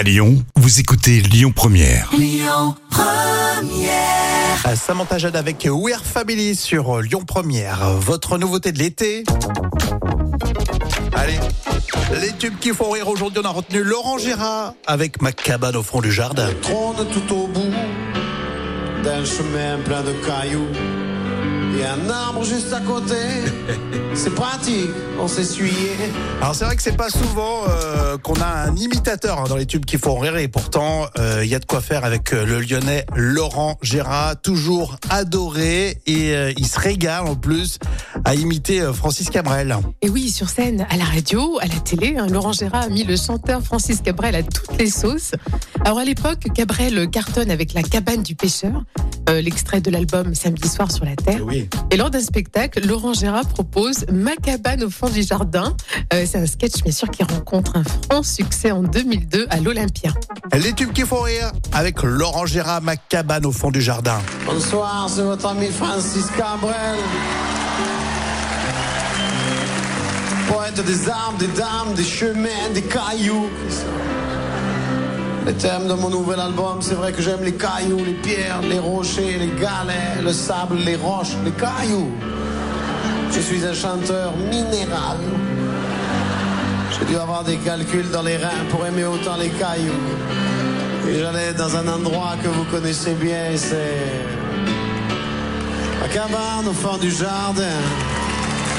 À Lyon, vous écoutez Lyon Première. À Samantha Jade avec We're Family sur euh, Lyon Première. Votre nouveauté de l'été Allez, les tubes qui font rire aujourd'hui, on a retenu Laurent Gérard avec ma cabane au fond du jardin. trône tout au bout d'un chemin plein de cailloux. Et un arbre juste à côté. C'est pratique, on s'essuyait. Alors c'est vrai que c'est pas souvent euh, qu'on a un imitateur hein, dans les tubes qui font rire et pourtant euh, il y a de quoi faire avec euh, le lyonnais Laurent Gérard, toujours adoré et euh, il se régale en plus à imiter euh, Francis Cabrel. Et oui, sur scène, à la radio, à la télé, hein, Laurent Gérard a mis le chanteur Francis Cabrel à toutes les sauces. Alors à l'époque, Cabrel cartonne avec La cabane du pêcheur, euh, l'extrait de l'album Samedi soir sur la terre. Oui. Et lors d'un spectacle, Laurent Gérard propose Ma cabane au fond du jardin. Euh, C'est un sketch, bien sûr, qui rencontre un franc succès en 2002 à l'Olympia. Les tubes qui font rire avec Laurent Gérard, ma cabane au fond du jardin. Bonsoir, c'est votre ami Francis Cabrel. Poète des arbres, des dames, des chemins, des cailloux. Le thème de mon nouvel album, c'est vrai que j'aime les cailloux, les pierres, les rochers, les galets, le sable, les roches, les cailloux. Je suis un chanteur minéral. J'ai dû avoir des calculs dans les reins pour aimer autant les cailloux. Et j'allais dans un endroit que vous connaissez bien, c'est la cabane au fond du jardin.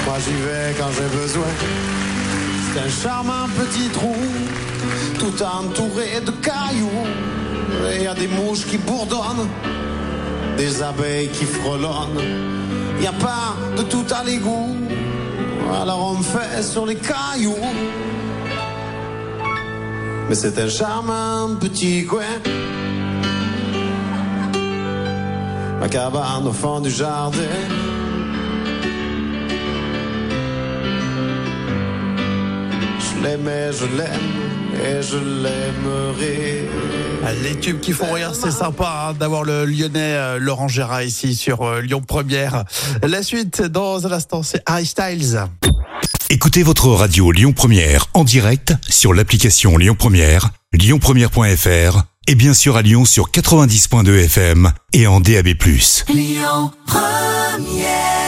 Moi j'y vais quand j'ai besoin. C'est un charmant petit trou, tout entouré de cailloux. Et il y a des mouches qui bourdonnent, des abeilles qui frelonnent. Il n'y a pas de tout à l'égout, alors on fait sur les cailloux. Mais c'est un charmant petit coin. Ma cabane au fond du jardin. L'aimais, je l'aime et je l'aimerai. Ah, Les tubes qui font rire, c'est sympa hein, d'avoir le lyonnais euh, Laurent Gérard ici sur euh, Lyon Première. La suite dans un instant, c'est Harry Styles. Écoutez votre radio Lyon Première en direct sur l'application Lyon Première, lyonpremière.fr et bien sûr à Lyon sur 90.2 FM et en DAB+. Lyon Première